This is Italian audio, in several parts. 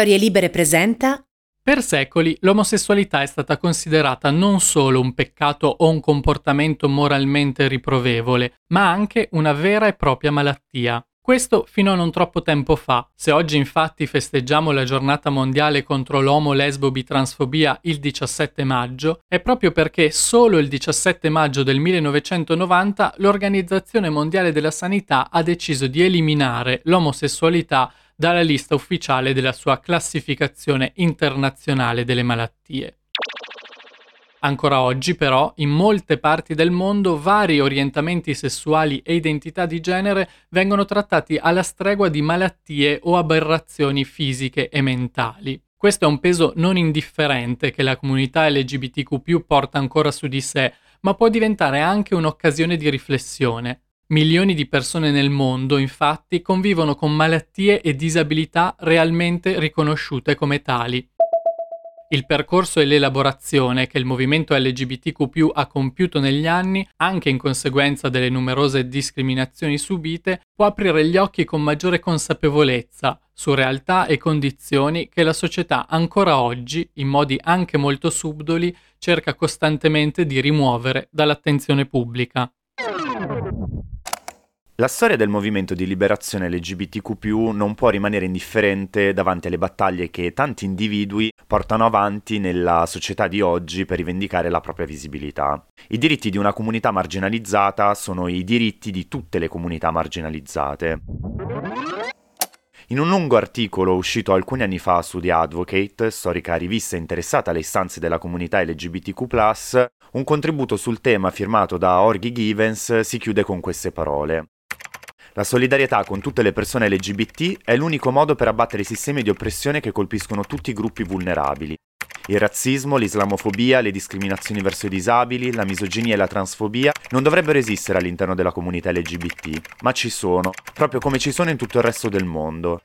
Storie Libere presenta Per secoli l'omosessualità è stata considerata non solo un peccato o un comportamento moralmente riprovevole, ma anche una vera e propria malattia. Questo fino a non troppo tempo fa. Se oggi infatti festeggiamo la giornata mondiale contro l'omo lesbo bitransfobia il 17 maggio, è proprio perché solo il 17 maggio del 1990 l'Organizzazione Mondiale della Sanità ha deciso di eliminare l'omosessualità dalla lista ufficiale della sua classificazione internazionale delle malattie. Ancora oggi, però, in molte parti del mondo vari orientamenti sessuali e identità di genere vengono trattati alla stregua di malattie o aberrazioni fisiche e mentali. Questo è un peso non indifferente che la comunità LGBTQ porta ancora su di sé, ma può diventare anche un'occasione di riflessione. Milioni di persone nel mondo, infatti, convivono con malattie e disabilità realmente riconosciute come tali. Il percorso e l'elaborazione che il movimento LGBTQ ha compiuto negli anni, anche in conseguenza delle numerose discriminazioni subite, può aprire gli occhi con maggiore consapevolezza su realtà e condizioni che la società ancora oggi, in modi anche molto subdoli, cerca costantemente di rimuovere dall'attenzione pubblica. La storia del movimento di liberazione LGBTQ non può rimanere indifferente davanti alle battaglie che tanti individui portano avanti nella società di oggi per rivendicare la propria visibilità. I diritti di una comunità marginalizzata sono i diritti di tutte le comunità marginalizzate. In un lungo articolo uscito alcuni anni fa su The Advocate, storica rivista interessata alle istanze della comunità LGBTQ, un contributo sul tema firmato da Orgy Givens si chiude con queste parole. La solidarietà con tutte le persone LGBT è l'unico modo per abbattere i sistemi di oppressione che colpiscono tutti i gruppi vulnerabili. Il razzismo, l'islamofobia, le discriminazioni verso i disabili, la misoginia e la transfobia non dovrebbero esistere all'interno della comunità LGBT, ma ci sono, proprio come ci sono in tutto il resto del mondo.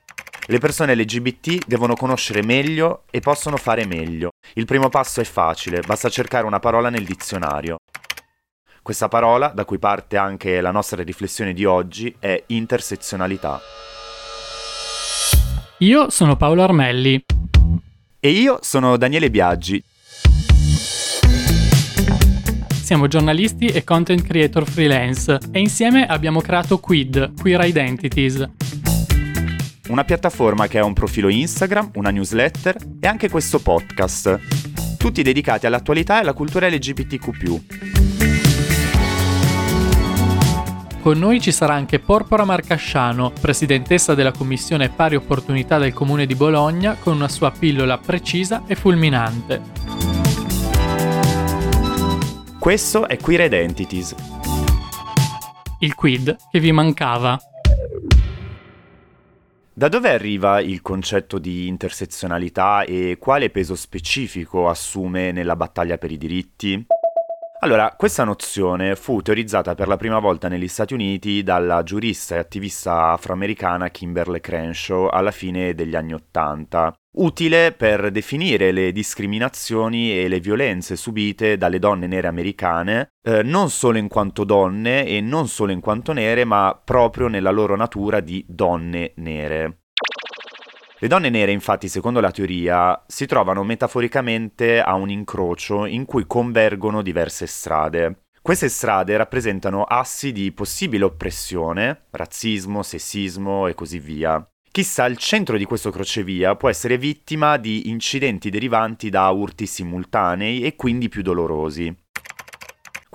Le persone LGBT devono conoscere meglio e possono fare meglio. Il primo passo è facile, basta cercare una parola nel dizionario. Questa parola, da cui parte anche la nostra riflessione di oggi, è intersezionalità. Io sono Paolo Armelli. E io sono Daniele Biaggi. Siamo giornalisti e content creator freelance e insieme abbiamo creato Quid, Queer Identities. Una piattaforma che ha un profilo Instagram, una newsletter e anche questo podcast, tutti dedicati all'attualità e alla cultura LGBTQ. Con noi ci sarà anche Porpora Marcasciano, presidentessa della Commissione Pari Opportunità del Comune di Bologna, con una sua pillola precisa e fulminante. Questo è Queer Identities. Il quid che vi mancava. Da dove arriva il concetto di intersezionalità e quale peso specifico assume nella battaglia per i diritti? Allora, questa nozione fu teorizzata per la prima volta negli Stati Uniti dalla giurista e attivista afroamericana Kimberly Crenshaw alla fine degli anni Ottanta, utile per definire le discriminazioni e le violenze subite dalle donne nere americane, eh, non solo in quanto donne e non solo in quanto nere, ma proprio nella loro natura di donne nere. Le donne nere, infatti, secondo la teoria, si trovano metaforicamente a un incrocio in cui convergono diverse strade. Queste strade rappresentano assi di possibile oppressione, razzismo, sessismo e così via. Chi sta al centro di questo crocevia può essere vittima di incidenti derivanti da urti simultanei e quindi più dolorosi.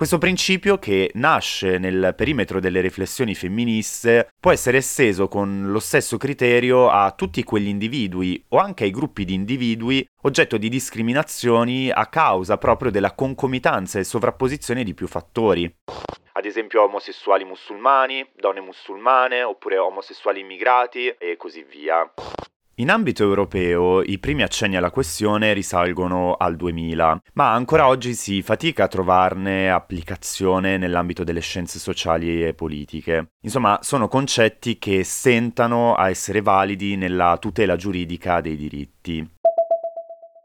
Questo principio, che nasce nel perimetro delle riflessioni femministe, può essere esteso con lo stesso criterio a tutti quegli individui o anche ai gruppi di individui oggetto di discriminazioni a causa proprio della concomitanza e sovrapposizione di più fattori ad esempio omosessuali musulmani, donne musulmane, oppure omosessuali immigrati e così via. In ambito europeo i primi accenni alla questione risalgono al 2000, ma ancora oggi si fatica a trovarne applicazione nell'ambito delle scienze sociali e politiche. Insomma, sono concetti che stentano a essere validi nella tutela giuridica dei diritti.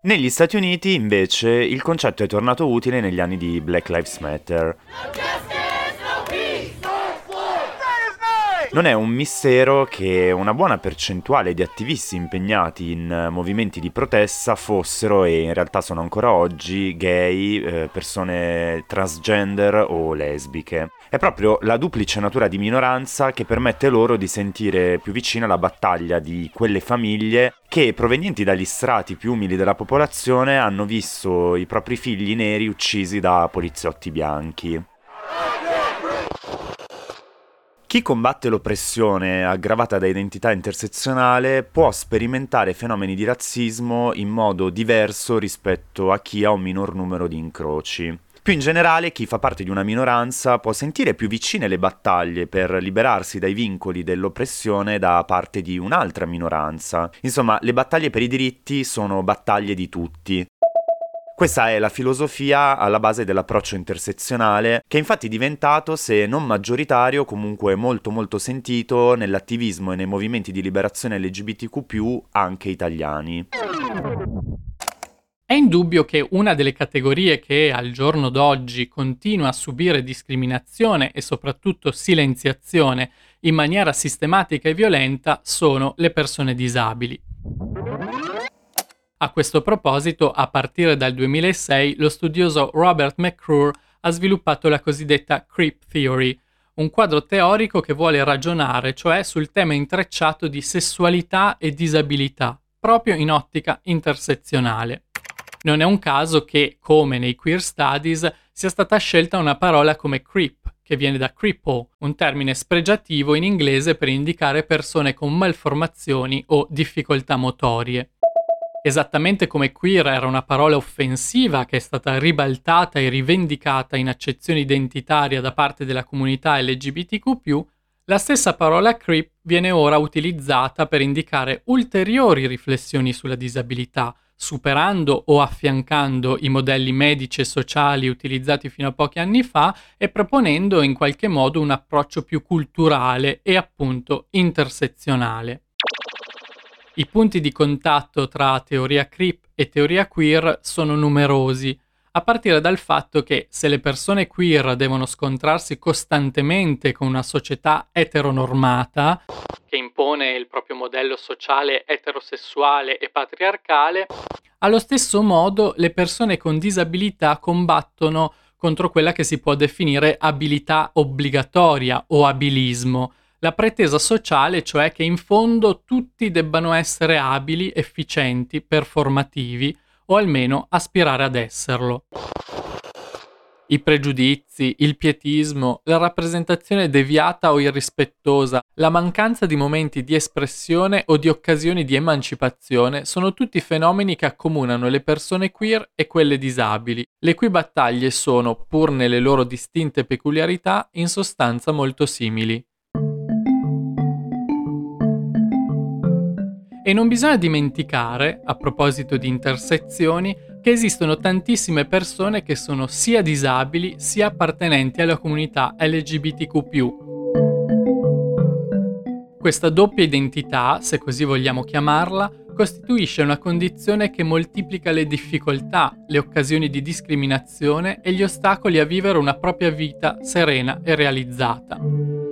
Negli Stati Uniti, invece, il concetto è tornato utile negli anni di Black Lives Matter. Non è un mistero che una buona percentuale di attivisti impegnati in movimenti di protesta fossero e in realtà sono ancora oggi gay, eh, persone transgender o lesbiche. È proprio la duplice natura di minoranza che permette loro di sentire più vicina la battaglia di quelle famiglie che, provenienti dagli strati più umili della popolazione, hanno visto i propri figli neri uccisi da poliziotti bianchi. Chi combatte l'oppressione aggravata da identità intersezionale può sperimentare fenomeni di razzismo in modo diverso rispetto a chi ha un minor numero di incroci. Più in generale, chi fa parte di una minoranza può sentire più vicine le battaglie per liberarsi dai vincoli dell'oppressione da parte di un'altra minoranza. Insomma, le battaglie per i diritti sono battaglie di tutti. Questa è la filosofia alla base dell'approccio intersezionale, che è infatti diventato, se non maggioritario, comunque molto molto sentito nell'attivismo e nei movimenti di liberazione LGBTQ, anche italiani. È indubbio che una delle categorie che al giorno d'oggi continua a subire discriminazione e soprattutto silenziazione in maniera sistematica e violenta sono le persone disabili. A questo proposito, a partire dal 2006, lo studioso Robert McClure ha sviluppato la cosiddetta Creep Theory, un quadro teorico che vuole ragionare, cioè sul tema intrecciato di sessualità e disabilità, proprio in ottica intersezionale. Non è un caso che, come nei queer studies, sia stata scelta una parola come creep, che viene da cripple, un termine spregiativo in inglese per indicare persone con malformazioni o difficoltà motorie. Esattamente come queer era una parola offensiva che è stata ribaltata e rivendicata in accezione identitaria da parte della comunità LGBTQ, la stessa parola creep viene ora utilizzata per indicare ulteriori riflessioni sulla disabilità, superando o affiancando i modelli medici e sociali utilizzati fino a pochi anni fa e proponendo in qualche modo un approccio più culturale e appunto intersezionale. I punti di contatto tra teoria creep e teoria queer sono numerosi, a partire dal fatto che se le persone queer devono scontrarsi costantemente con una società eteronormata, che impone il proprio modello sociale eterosessuale e patriarcale, allo stesso modo le persone con disabilità combattono contro quella che si può definire abilità obbligatoria o abilismo, la pretesa sociale, cioè che in fondo tutti debbano essere abili, efficienti, performativi, o almeno aspirare ad esserlo. I pregiudizi, il pietismo, la rappresentazione deviata o irrispettosa, la mancanza di momenti di espressione o di occasioni di emancipazione sono tutti fenomeni che accomunano le persone queer e quelle disabili, le cui battaglie sono, pur nelle loro distinte peculiarità, in sostanza molto simili. E non bisogna dimenticare, a proposito di intersezioni, che esistono tantissime persone che sono sia disabili sia appartenenti alla comunità LGBTQ. Questa doppia identità, se così vogliamo chiamarla, costituisce una condizione che moltiplica le difficoltà, le occasioni di discriminazione e gli ostacoli a vivere una propria vita serena e realizzata.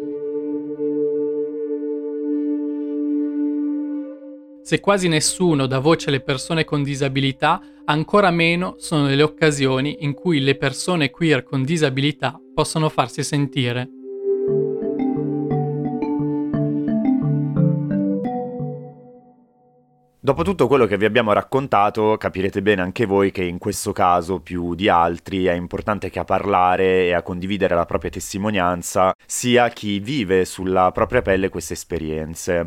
Se quasi nessuno dà voce alle persone con disabilità, ancora meno sono le occasioni in cui le persone queer con disabilità possono farsi sentire. Dopo tutto quello che vi abbiamo raccontato, capirete bene anche voi che in questo caso, più di altri, è importante che a parlare e a condividere la propria testimonianza sia chi vive sulla propria pelle queste esperienze.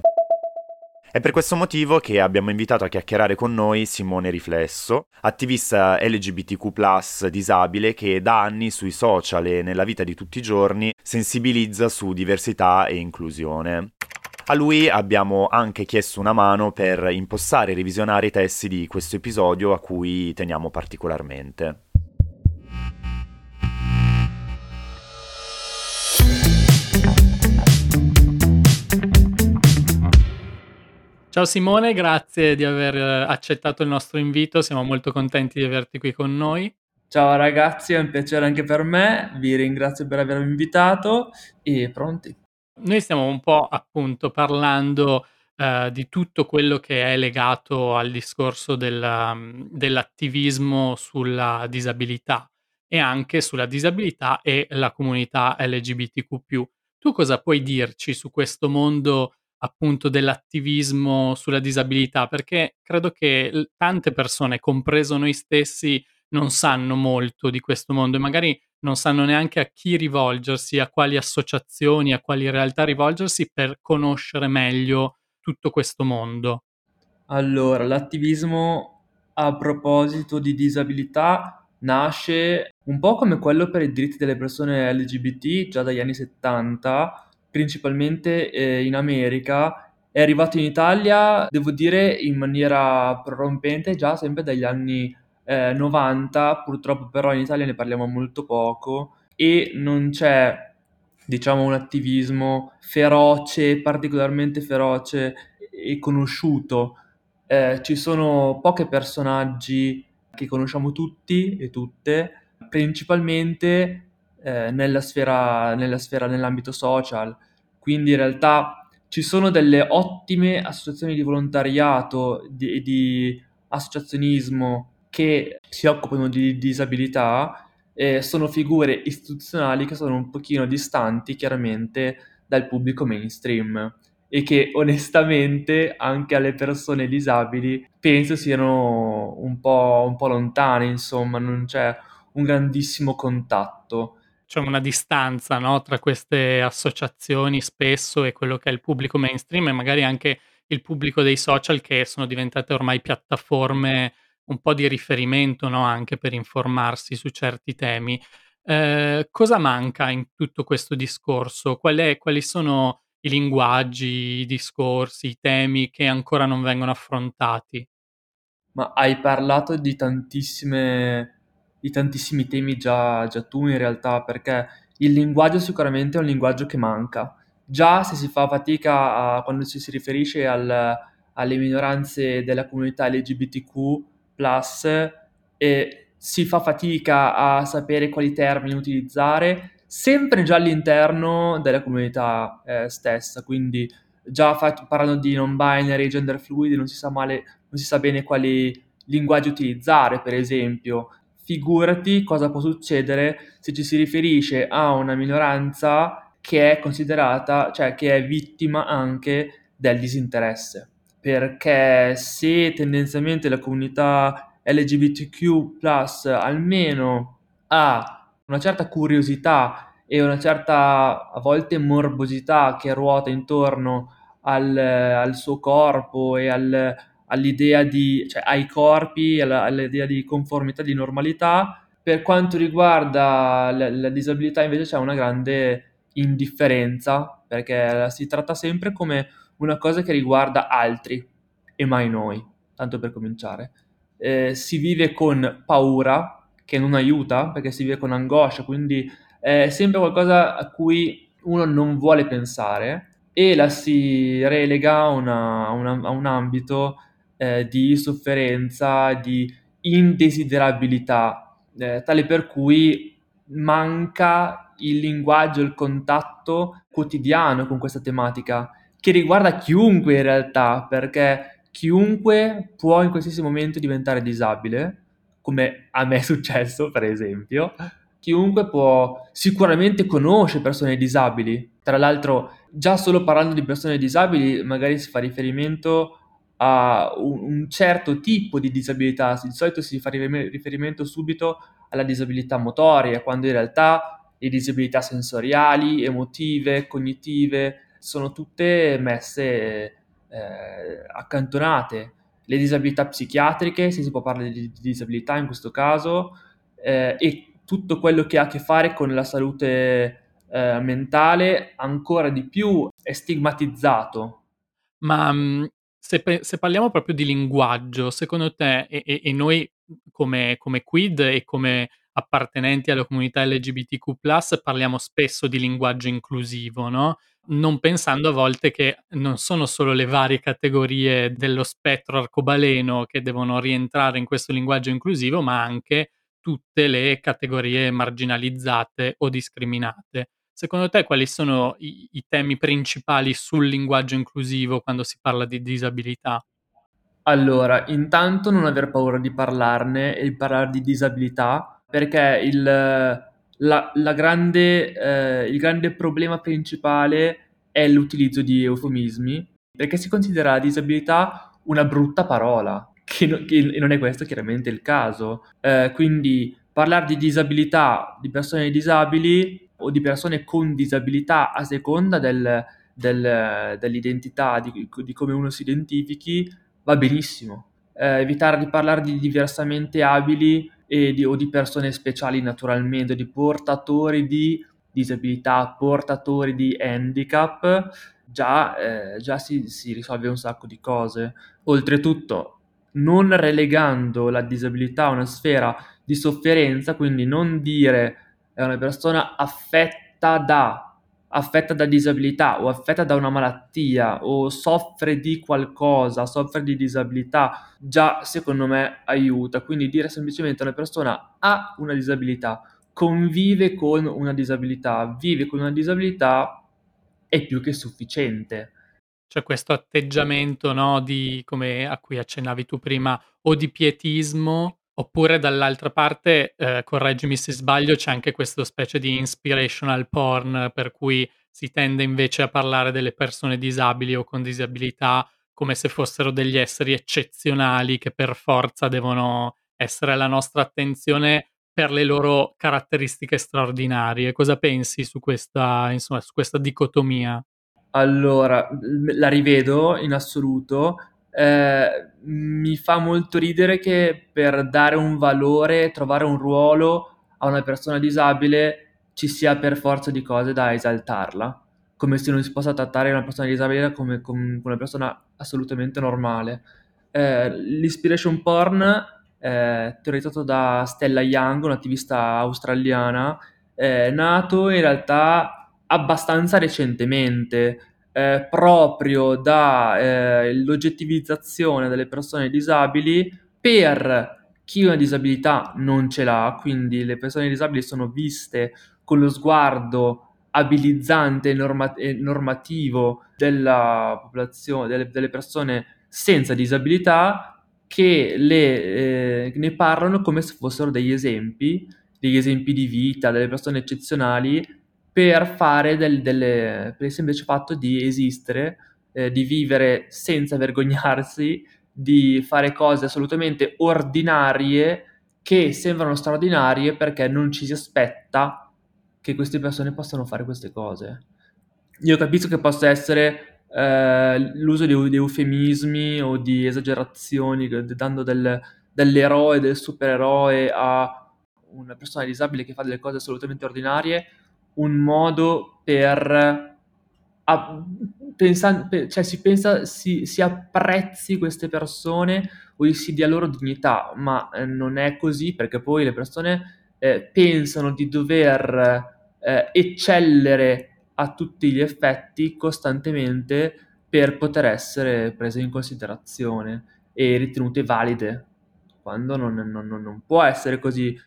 È per questo motivo che abbiamo invitato a chiacchierare con noi Simone Riflesso, attivista LGBTQ disabile che da anni sui social e nella vita di tutti i giorni sensibilizza su diversità e inclusione. A lui abbiamo anche chiesto una mano per impostare e revisionare i testi di questo episodio a cui teniamo particolarmente. Ciao Simone, grazie di aver eh, accettato il nostro invito, siamo molto contenti di averti qui con noi. Ciao ragazzi, è un piacere anche per me, vi ringrazio per avermi invitato e pronti. Noi stiamo un po' appunto parlando, ehm, di tutto quello che è legato al discorso del mhmm, dell'attivismo sulla disabilità e anche sulla disabilità e la comunità LGBTQ+. Tu cosa puoi dirci su questo mondo, appunto, dell'attivismo sulla disabilità? Perché credo che l tante persone, compreso noi stessi, non sanno molto di questo mondo e magari non sanno neanche a chi rivolgersi, a quali associazioni, a quali realtà rivolgersi per conoscere meglio tutto questo mondo. Allora, l'attivismo a proposito di disabilità nasce un po' come quello per i diritti delle persone LGBT già dagli anni '70, principalmente eh, in America. È arrivato in Italia, devo dire, in maniera prorompente già sempre dagli anni eh, 90, purtroppo però in Italia ne parliamo molto poco e non c'è diciamo un attivismo feroce, particolarmente feroce e conosciuto. Eh, ci sono pochi personaggi che conosciamo tutti e tutte, principalmente eh, nella, sfera, nella sfera, nell'ambito social. Quindi in realtà ci sono delle ottime associazioni di volontariato e di, di associazionismo che si occupano di disabilità eh, sono figure istituzionali che sono un pochino distanti chiaramente dal pubblico mainstream e che onestamente anche alle persone disabili penso siano un po', un po lontane, insomma, non c'è un grandissimo contatto. C'è una distanza no, tra queste associazioni spesso e quello che è il pubblico mainstream e magari anche il pubblico dei social che sono diventate ormai piattaforme un po' di riferimento, no, anche per informarsi su certi temi. Ehm, cosa manca in tutto questo discorso? Qual è quali sono i linguaggi, i discorsi, i temi che ancora non vengono affrontati? Ma hai parlato di tantissime di tantissimi temi già già tu in realtà, perché il linguaggio sicuramente è un linguaggio che manca. Già se si fa fatica a quando ci si riferisce al alle minoranze della comunità LGBTQ e si fa fatica a sapere quali termini utilizzare, sempre già all'interno della comunità eh, stessa, quindi già fatto, parlando di non binary, gender fluid, non si sa male, non si sa bene quali linguaggi utilizzare, per esempio. Figurati cosa può succedere se ci si riferisce a una minoranza che è considerata, cioè che è vittima anche del disinteresse. Perché se tendenzialmente la comunità LGBTQ almeno ha una certa curiosità e una certa a volte morbosità che ruota intorno al, al suo corpo e al, all'idea di, cioè ai corpi, alla, all'idea di conformità, di normalità. Per quanto riguarda la, la disabilità invece c'è una grande indifferenza perché si tratta sempre come una cosa che riguarda altri e mai noi, tanto per cominciare. Eh, si vive con paura, che non aiuta, perché si vive con angoscia, quindi è sempre qualcosa a cui uno non vuole pensare e la si relega a, una, una, a un ambito eh, di sofferenza, di indesiderabilità, eh, tale per cui manca il linguaggio, il contatto quotidiano con questa tematica che riguarda chiunque in realtà, perché chiunque può in qualsiasi momento diventare disabile, come a me è successo per esempio, chiunque può sicuramente conosce persone disabili. Tra l'altro, già solo parlando di persone disabili, magari si fa riferimento a un, un certo tipo di disabilità. Di solito si fa riferimento subito alla disabilità motoria, quando in realtà le disabilità sensoriali, emotive, cognitive, sono tutte messe eh, accantonate. Le disabilità psichiatriche, se si può parlare di, di disabilità in questo caso, eh, e tutto quello che ha a che fare con la salute eh, mentale ancora di più è stigmatizzato. Ma mh, se, se, parliamo proprio di linguaggio, secondo te, e, e, e noi come, come Quid e come appartenenti alla comunità LGBTQ, parliamo spesso di linguaggio inclusivo, no? Non pensando a volte che non sono solo le varie categorie dello spettro arcobaleno che devono rientrare in questo linguaggio inclusivo, ma anche tutte le categorie marginalizzate o discriminate. Secondo te quali sono i, i temi principali sul linguaggio inclusivo quando si parla di disabilità? Allora, intanto non aver paura di parlarne e di parlare di disabilità, perché il, la, la grande, eh, il grande problema principale è l'utilizzo di eufemismi, perché si considera la disabilità una brutta parola, che, no, che non è questo chiaramente il caso. Eh, quindi parlare di disabilità, di persone disabili o di persone con disabilità a seconda del, del, dell'identità, di, di come uno si identifichi, va benissimo. Eh, evitare di parlare di diversamente abili di, o di persone speciali naturalmente, di portatori di disabilità, portatori di handicap, già, eh, già si, si risolve un sacco di cose. Oltretutto, non relegando la disabilità a una sfera di sofferenza, quindi non dire è una persona affetta da affetta da disabilità o affetta da una malattia o soffre di qualcosa, soffre di disabilità, già secondo me aiuta. Quindi dire semplicemente una persona ha una disabilità, convive con una disabilità, vive con una disabilità è più che sufficiente. C'è questo atteggiamento, no, di come a cui accennavi tu prima, o di pietismo Oppure dall'altra parte, ehm, correggimi se sbaglio, c'è anche questo specie di inspirational porn, per cui si tende invece a parlare delle persone disabili o con disabilità come se fossero degli esseri eccezionali che per forza devono essere alla nostra attenzione per le loro caratteristiche straordinarie. Cosa pensi su questa insomma, su questa dicotomia? Allora, la rivedo in assoluto eh, mi fa molto ridere che per dare un valore, trovare un ruolo a una persona disabile ci sia per forza di cose da esaltarla, come se non si possa trattare una persona disabile come, come una persona assolutamente normale. Eh, l'inspiration porn, eh, teorizzato da Stella Young, un'attivista australiana, è nato in realtà abbastanza recentemente eh, proprio dall'oggettivizzazione eh, delle persone disabili per chi una disabilità non ce l'ha, quindi le persone disabili sono viste con lo sguardo abilizzante norma- e normativo della popolazione, delle, delle, persone senza disabilità che le, eh, ne parlano come se fossero degli esempi, degli esempi di vita, delle persone eccezionali per fare del, delle, per il semplice fatto di esistere, eh, di vivere senza vergognarsi, di fare cose assolutamente ordinarie che sembrano straordinarie perché non ci si aspetta che queste persone possano fare queste cose. Io capisco che possa essere eh, l'uso di, di, eufemismi o di esagerazioni, dando del, dell'eroe, del supereroe a una persona disabile che fa delle cose assolutamente ordinarie, un modo per a, pensa, cioè si pensa si, si, apprezzi queste persone o si dia loro dignità, ma eh, non è così perché poi le persone eh, pensano di dover eh, eccellere a tutti gli effetti costantemente per poter essere prese in considerazione e ritenute valide, quando non, non, non può essere così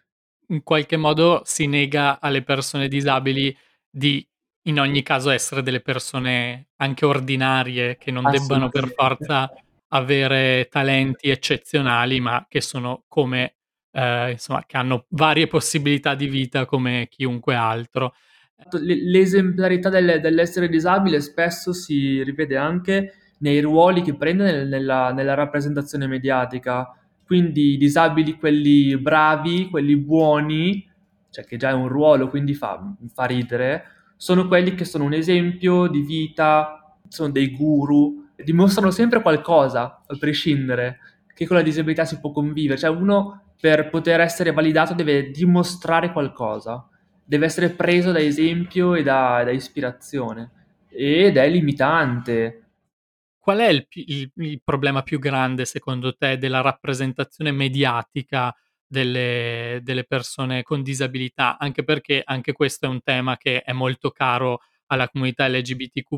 in qualche modo si nega alle persone disabili di in ogni caso essere delle persone anche ordinarie che non debbano per forza avere talenti eccezionali, ma che sono come eh, insomma, che hanno varie possibilità di vita come chiunque altro. L'esemplarità dell'essere disabile spesso si rivede anche nei ruoli che prende nella, nella rappresentazione mediatica quindi i disabili, quelli bravi, quelli buoni, cioè che già è un ruolo, quindi fa, fa ridere, sono quelli che sono un esempio di vita, sono dei guru, dimostrano sempre qualcosa, a prescindere, che con la disabilità si può convivere. Cioè uno per poter essere validato deve dimostrare qualcosa, deve essere preso da esempio e da, da ispirazione ed è limitante Qual è il, il, il, problema più grande secondo te della rappresentazione mediatica delle, delle, persone con disabilità? Anche perché anche questo è un tema che è molto caro alla comunità LGBTQ,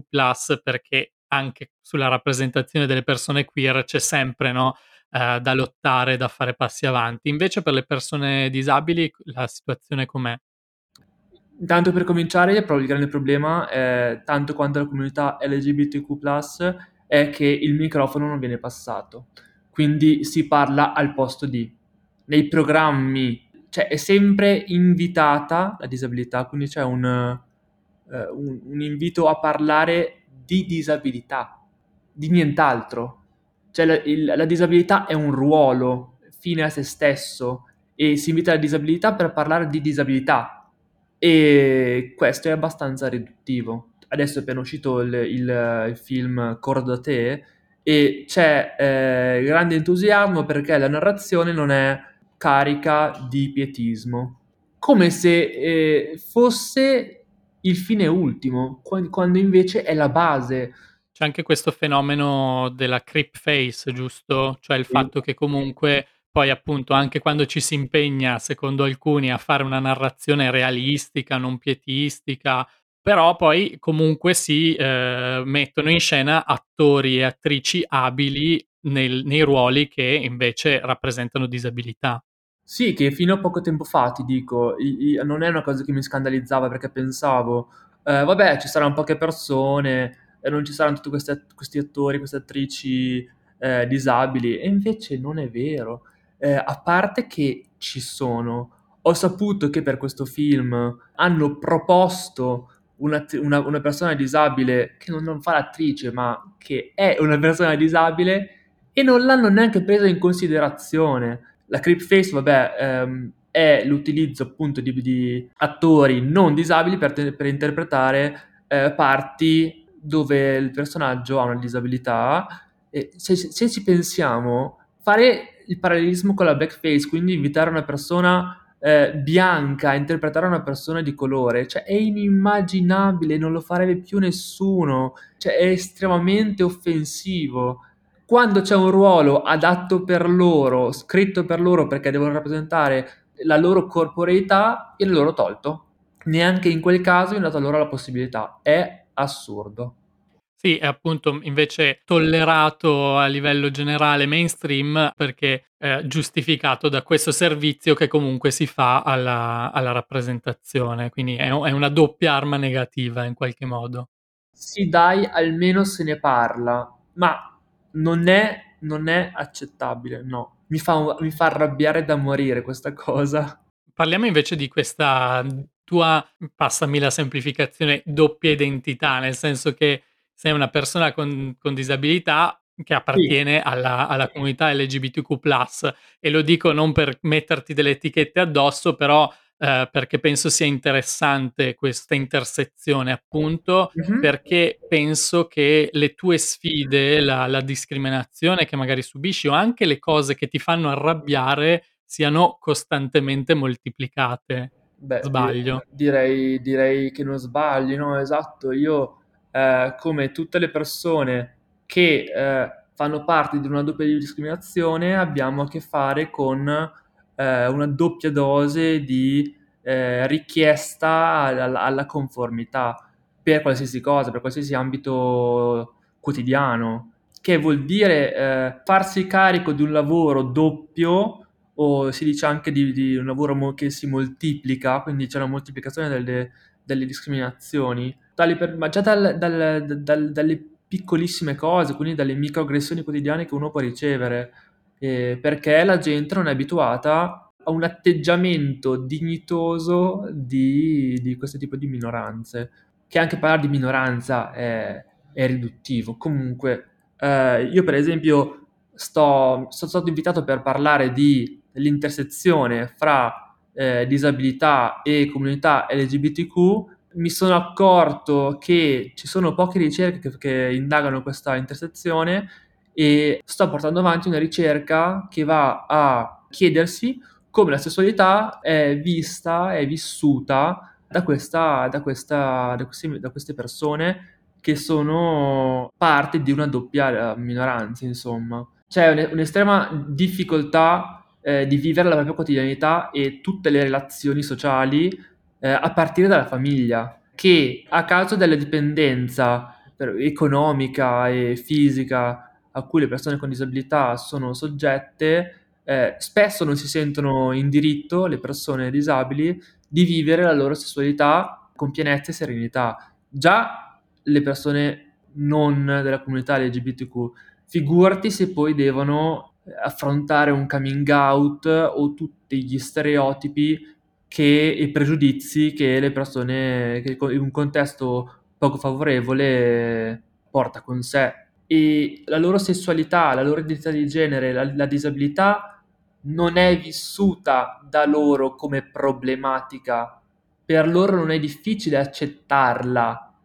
perché anche sulla rappresentazione delle persone queer c'è sempre no, eh, da lottare, da fare passi avanti. Invece per le persone disabili la situazione com'è? Tanto per cominciare, il grande problema, è, tanto quanto la comunità LGBTQ+, è che il microfono non viene passato. Quindi si parla al posto di. Nei programmi, cioè è sempre invitata la disabilità, quindi c'è un, eh, un, un invito a parlare di disabilità, di nient'altro. Cioè la, il, la disabilità è un ruolo fine a se stesso e si invita la disabilità per parlare di disabilità e questo è abbastanza riduttivo. Adesso è appena uscito il, il, il film Cordo da te e c'è eh, grande entusiasmo perché la narrazione non è carica di pietismo, come se eh, fosse il fine ultimo, quando invece è la base. C'è anche questo fenomeno della creep face, giusto? Cioè il fatto che comunque poi appunto anche quando ci si impegna, secondo alcuni, a fare una narrazione realistica, non pietistica, però poi comunque si eh, mettono in scena attori e attrici abili nel, nei ruoli che invece rappresentano disabilità. Sì, che fino a poco tempo fa, ti dico, i, i, non è una cosa che mi scandalizzava perché pensavo, eh, vabbè, ci saranno poche persone, e non ci saranno tutti questi, questi attori, queste attrici eh, disabili, e invece non è vero eh, a parte che ci sono, ho saputo che per questo film hanno proposto una, una, una persona disabile che non, non, fa l'attrice, ma che è una persona disabile e non l'hanno neanche presa in considerazione. La Creepface, vabbè, ehm, è l'utilizzo appunto di, di, attori non disabili per, te, per interpretare eh, parti dove il personaggio ha una disabilità. E se, se ci pensiamo, fare il parallelismo con la blackface, quindi invitare una persona eh, bianca a interpretare una persona di colore, cioè è inimmaginabile, non lo farebbe più nessuno, cioè è estremamente offensivo. Quando c'è un ruolo adatto per loro, scritto per loro perché devono rappresentare la loro corporeità, glielo loro tolto. Neanche in quel caso è data loro la possibilità. È assurdo. Sì, è appunto invece tollerato a livello generale mainstream perché è giustificato da questo servizio che comunque si fa alla, alla rappresentazione, quindi è, è, una doppia arma negativa in qualche modo. Sì, dai, almeno se ne parla, ma non è, non è accettabile, no. Mi fa, mi fa arrabbiare da morire questa cosa. Parliamo invece di questa tua, passami la semplificazione, doppia identità, nel senso che sei una persona con, con disabilità che appartiene sì. alla, alla, comunità LGBTQ+, e lo dico non per metterti delle etichette addosso, però eh, perché penso sia interessante questa intersezione, appunto, mm-hmm. perché penso che le tue sfide, la, la, discriminazione che magari subisci o anche le cose che ti fanno arrabbiare siano costantemente moltiplicate. Beh, Sbaglio. Direi, direi che non sbagli, no? Esatto, io eh, come tutte le persone che eh, fanno parte di una doppia discriminazione abbiamo a che fare con eh, una doppia dose di eh, richiesta alla, alla, conformità per qualsiasi cosa, per qualsiasi ambito quotidiano, che vuol dire eh, farsi carico di un lavoro doppio o si dice anche di, di un lavoro che si moltiplica, quindi c'è una moltiplicazione delle, delle discriminazioni, per, ma già dal, dal, dal, dalle piccolissime cose, quindi dalle microaggressioni quotidiane che uno può ricevere, eh, perché la gente non è abituata a un atteggiamento dignitoso di, di questo tipo di minoranze, che anche parlare di minoranza è, è riduttivo. Comunque, eh, io per esempio sto, sono stato invitato per parlare di, dell'intersezione fra eh, disabilità e comunità LGBTQ, mi sono accorto che ci sono poche ricerche che, che indagano questa intersezione e sto portando avanti una ricerca che va a chiedersi come la sessualità è vista, è vissuta da, questa, da, questa, da, questi, da queste persone che sono parte di una doppia minoranza, insomma. C'è un'estrema difficoltà eh, di vivere la propria quotidianità e tutte le relazioni sociali eh, a partire dalla famiglia, che a causa della dipendenza economica e fisica a cui le persone con disabilità sono soggette, eh, spesso non si sentono in diritto le persone disabili di vivere la loro sessualità con pienezza e serenità. Già le persone non della comunità LGBTQ, figurati se poi devono affrontare un coming out o tutti gli stereotipi che, e pregiudizi che le persone che in un contesto poco favorevole porta con sé e la loro sessualità, la loro identità di genere, la, la disabilità non è vissuta da loro come problematica, per loro non è difficile accettarla.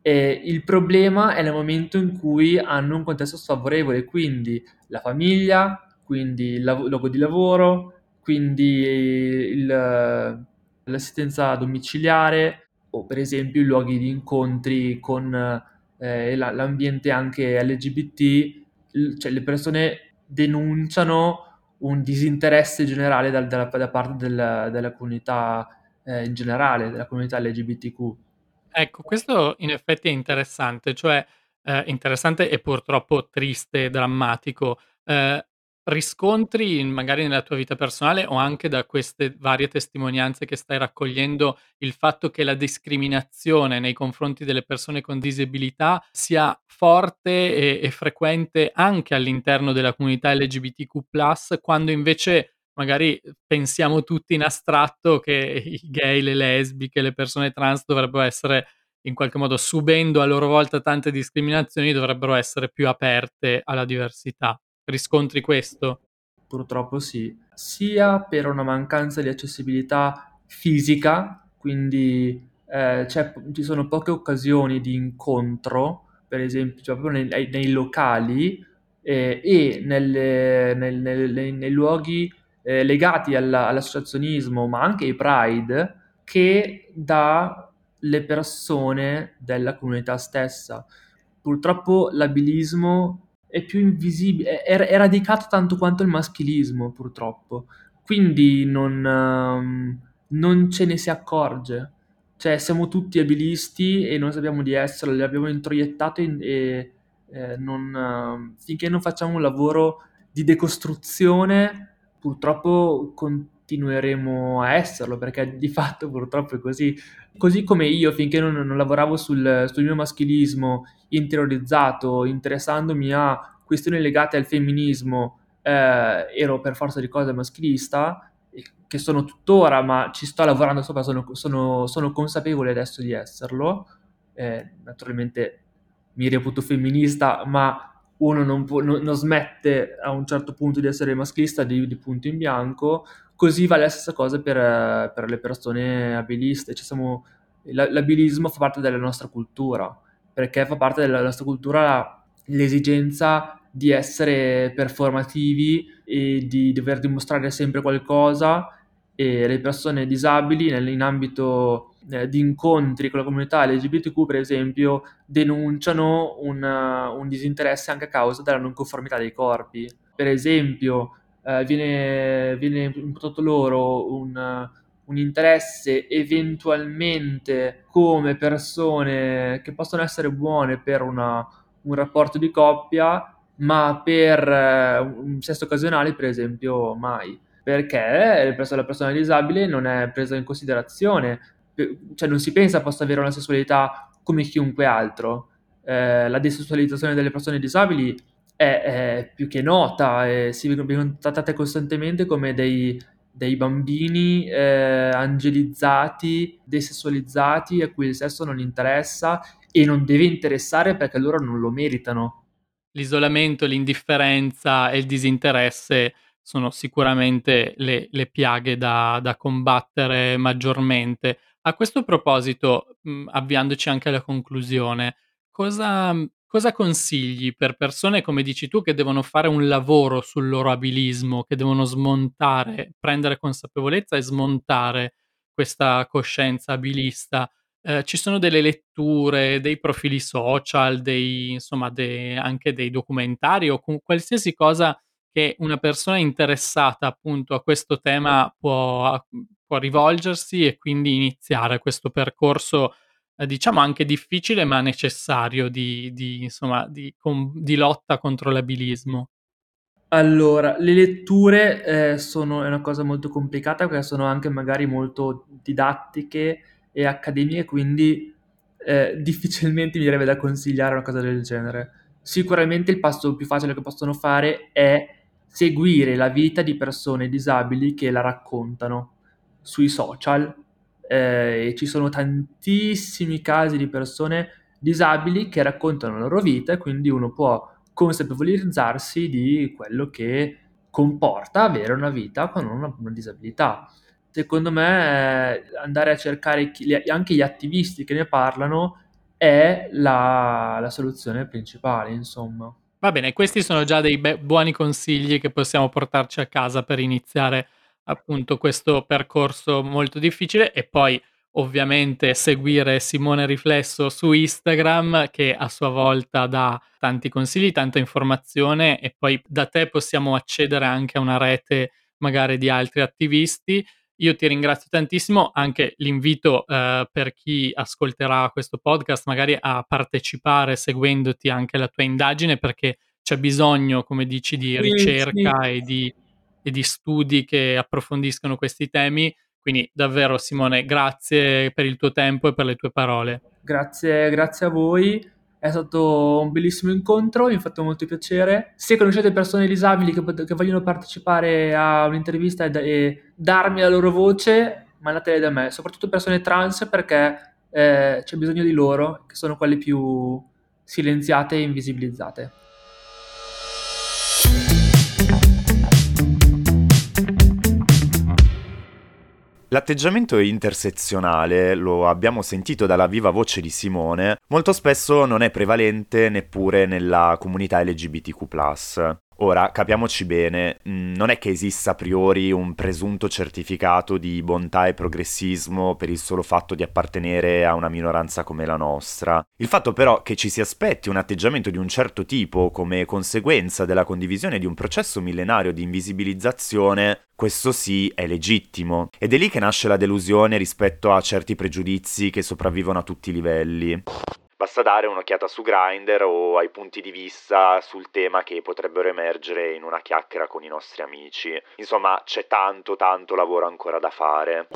E il problema è nel momento in cui hanno un contesto sfavorevole, quindi la famiglia, quindi il luogo di lavoro, quindi il, l'assistenza domiciliare o per esempio i luoghi di incontri con eh, l'ambiente anche LGBT, cioè le persone denunciano un disinteresse generale da, da, da parte della, della comunità eh, in generale, della comunità LGBTQ. Ecco, questo in effetti è interessante, cioè eh, interessante e purtroppo triste drammatico. Eh, riscontri magari nella tua vita personale o anche da queste varie testimonianze che stai raccogliendo il fatto che la discriminazione nei confronti delle persone con disabilità sia forte e, e frequente anche all'interno della comunità LGBTQ, quando invece magari pensiamo tutti in astratto che i gay, le lesbiche, le persone trans dovrebbero essere in qualche modo subendo a loro volta tante discriminazioni, dovrebbero essere più aperte alla diversità. Riscontri questo? Purtroppo sì, sia per una mancanza di accessibilità fisica, quindi eh, ci sono poche occasioni di incontro, per esempio cioè proprio nei, nei locali eh, e nelle, nel, nel, nei luoghi eh, legati alla, all'associazionismo, ma anche ai Pride, che dalle persone della comunità stessa. Purtroppo l'abilismo è più invisibile, è, è, radicato tanto quanto il maschilismo, purtroppo. Quindi non, um, non ce ne si accorge. Cioè, siamo tutti abilisti e non sappiamo di esserlo, li abbiamo introiettato in, e eh, non, uh, finché non facciamo un lavoro di decostruzione, purtroppo continueremo a esserlo, perché di fatto purtroppo è così. Così come io, finché non, non lavoravo sul, sul mio maschilismo interiorizzato, interessandomi a questioni legate al femminismo, eh, ero per forza di cose maschilista, che sono tuttora, ma ci sto lavorando sopra, sono, sono, sono consapevole adesso di esserlo. Eh, naturalmente mi reputo femminista, ma uno non, può, non, non, smette a un certo punto di essere maschilista di, di, punto in bianco, così vale la stessa cosa per, per le persone abiliste. Cioè siamo, l'abilismo fa parte della nostra cultura, perché fa parte della nostra cultura l'esigenza di essere performativi e di dover dimostrare sempre qualcosa e le persone disabili in ambito eh, di incontri con la comunità LGBTQ, per esempio, denunciano un, un, disinteresse anche a causa della non conformità dei corpi. Per esempio, eh, viene, viene imputato loro un, un, interesse eventualmente come persone che possono essere buone per una, un rapporto di coppia, ma per uh, un sesso occasionale, per esempio, mai perché la persona disabile non è presa in considerazione cioè non si pensa possa avere una sessualità come chiunque altro. Eh, la desessualizzazione delle persone disabili è, è più che nota, e si vengono trattate costantemente come dei, dei bambini eh, angelizzati, desessualizzati, a cui il sesso non interessa e non deve interessare perché loro non lo meritano. L'isolamento, l'indifferenza e il disinteresse sono sicuramente le, le piaghe da, da combattere maggiormente. A questo proposito, mhmm, avviandoci anche alla conclusione, cosa cosa consigli per persone, come dici tu, che devono fare un lavoro sul loro abilismo, che devono smontare, prendere consapevolezza e smontare questa coscienza abilista? Ehm, ci sono delle letture, dei profili social, dei insomma de anche dei documentari o cu qualsiasi cosa che una persona interessata appunto a questo tema può può rivolgersi e quindi iniziare questo percorso, eh, diciamo anche difficile ma necessario di, di, insomma, di, com- di lotta contro l'abilismo. Allora, le letture eh, sono, una cosa molto complicata perché sono anche magari molto didattiche e accademiche, quindi eh, difficilmente mi viene da consigliare una cosa del genere. Sicuramente il passo più facile che possono fare è seguire la vita di persone disabili che la raccontano sui social. Eh, ci sono tantissimi casi di persone disabili che raccontano la loro vita e quindi uno può consapevolizzarsi di quello che comporta avere una vita con una, una disabilità. Secondo me andare a cercare chi, anche gli attivisti che ne parlano è la, la soluzione principale, insomma. Va bene, questi sono già dei be- buoni consigli che possiamo portarci a casa per iniziare appunto questo percorso molto difficile e poi ovviamente seguire Simone Riflesso su Instagram che a sua volta dà tanti consigli, tanta informazione e poi da te possiamo accedere anche a una rete magari di altri attivisti. Io ti ringrazio tantissimo, anche l'invito eh, per chi ascolterà questo podcast magari a partecipare seguendoti anche alla tua indagine perché c'è bisogno, come dici, di ricerca sì, sì. E, di, e di studi che approfondiscano questi temi quindi davvero Simone, grazie per il tuo tempo e per le tue parole. Grazie, grazie a voi. È stato un bellissimo incontro, mi ha fatto molto piacere. Se conoscete persone disabili che, che vogliono partecipare a un'intervista e, e, darmi la loro voce, mandatele da me, soprattutto persone trans perché eh, c'è bisogno di loro, che sono quelle più silenziate e invisibilizzate. L'atteggiamento intersezionale, lo abbiamo sentito dalla viva voce di Simone, molto spesso non è prevalente neppure nella comunità LGBTQ. Ora, capiamoci bene, mm, non è che esista a priori un presunto certificato di bontà e progressismo per il solo fatto di appartenere a una minoranza come la nostra. Il fatto però che ci si aspetti un atteggiamento di un certo tipo come conseguenza della condivisione di un processo millenario di invisibilizzazione, questo sì è legittimo. Ed è lì che nasce la delusione rispetto a certi pregiudizi che sopravvivono a tutti i livelli. Basta dare un'occhiata su Grindr o ai punti di vista sul tema che potrebbero emergere in una chiacchiera con i nostri amici. Insomma, c'è tanto tanto lavoro ancora da fare.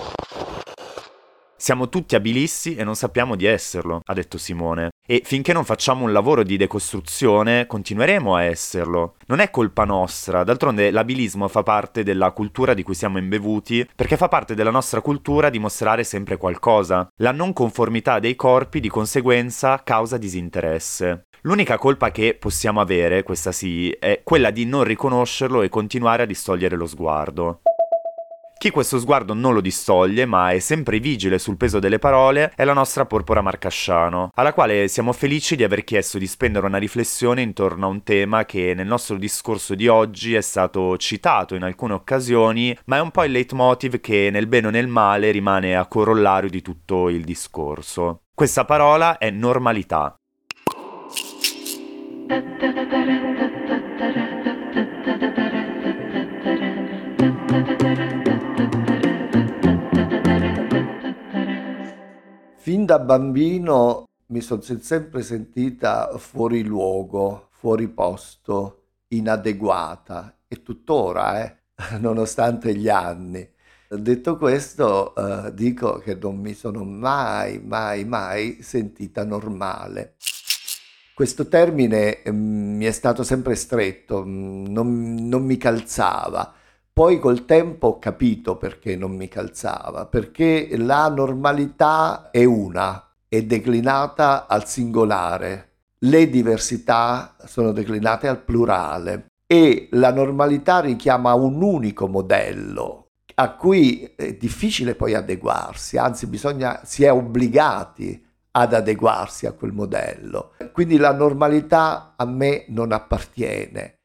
Siamo tutti abilissi e non sappiamo di esserlo, ha detto Simone. E finché non facciamo un lavoro di decostruzione, continueremo a esserlo. Non è colpa nostra, d'altronde l'abilismo fa parte della cultura di cui siamo imbevuti, perché fa parte della nostra cultura dimostrare sempre qualcosa. La non conformità dei corpi, di conseguenza, causa disinteresse. L'unica colpa che possiamo avere, questa sì, è quella di non riconoscerlo e continuare a distogliere lo sguardo. Chi questo sguardo non lo distoglie, ma è sempre vigile sul peso delle parole, è la nostra Porpora Marcasciano, alla quale siamo felici di aver chiesto di spendere una riflessione intorno a un tema che nel nostro discorso di oggi è stato citato in alcune occasioni, ma è un po' il leitmotiv che nel bene o nel male rimane a corollario di tutto il discorso. Questa parola è normalità. Fin da bambino mi sono sempre sentita fuori luogo, fuori posto, inadeguata e tuttora, eh, nonostante gli anni. Detto questo, eh, dico che non mi sono mai, mai, mai sentita normale. Questo termine mm, mi è stato sempre stretto, mm, non, non mi calzava poi col tempo ho capito perché non mi calzava, perché la normalità è una, è declinata al singolare, le diversità sono declinate al plurale e la normalità richiama un unico modello a cui è difficile poi adeguarsi, anzi bisogna, si è obbligati ad adeguarsi a quel modello. Quindi la normalità a me non appartiene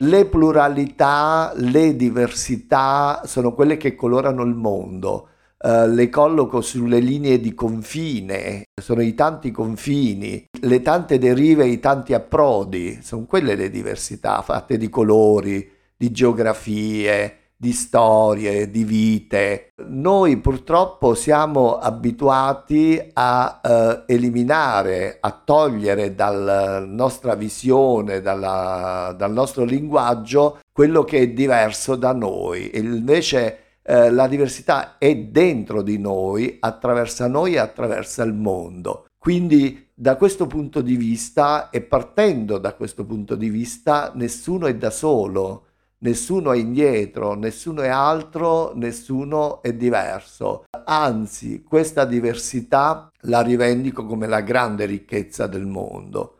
le pluralità, le diversità sono quelle che colorano il mondo. Uh, le colloco sulle linee di confine, sono i tanti confini, le tante derive, i tanti approdi, sono quelle le diversità fatte di colori, di geografie, di storie, di vite. Noi purtroppo siamo abituati a eh, eliminare, a togliere dalla nostra visione, dalla, dal nostro linguaggio quello che è diverso da noi. Invece eh, la diversità è dentro di noi, attraversa noi e attraversa il mondo. Quindi da questo punto di vista e partendo da questo punto di vista nessuno è da solo nessuno è indietro, nessuno è altro, nessuno è diverso. Anzi, questa diversità la rivendico come la grande ricchezza del mondo.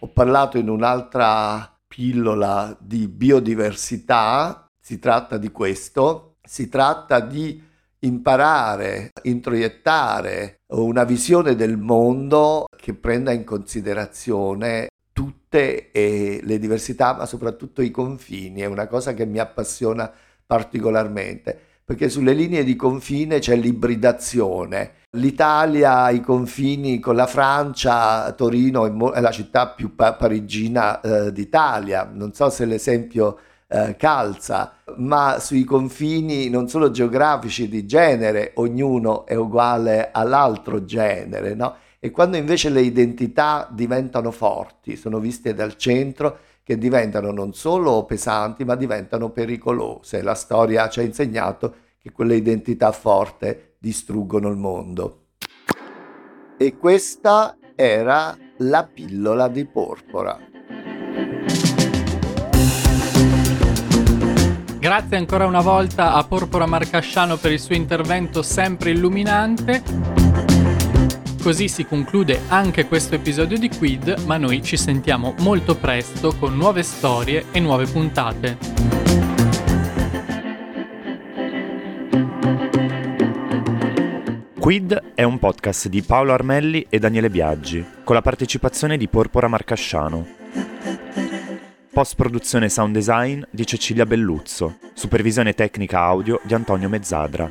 Ho parlato in un'altra pillola di biodiversità, si tratta di questo, si tratta di imparare, introiettare una visione del mondo che prenda in considerazione tutte eh, le diversità, ma soprattutto i confini, è una cosa che mi appassiona particolarmente, perché sulle linee di confine c'è l'ibridazione. L'Italia ha i confini con la Francia, Torino è, mo- è la città più pa- parigina eh, d'Italia, non so se l'esempio eh, calza, ma sui confini non solo geografici di genere, ognuno è uguale all'altro genere, no? E quando invece le identità diventano forti, sono viste dal centro, che diventano non solo pesanti, ma diventano pericolose. La storia ci ha insegnato che quelle identità forti distruggono il mondo. E questa era la pillola di porpora. Grazie ancora una volta a Porpora Marcasciano per il suo intervento sempre illuminante. Così si conclude anche questo episodio di Quid, ma noi ci sentiamo molto presto con nuove storie e nuove puntate. Quid è un podcast di Paolo Armelli e Daniele Biaggi, con la partecipazione di Porpora Marcasciano. Post produzione sound design di Cecilia Belluzzo, supervisione tecnica audio di Antonio Mezzadra.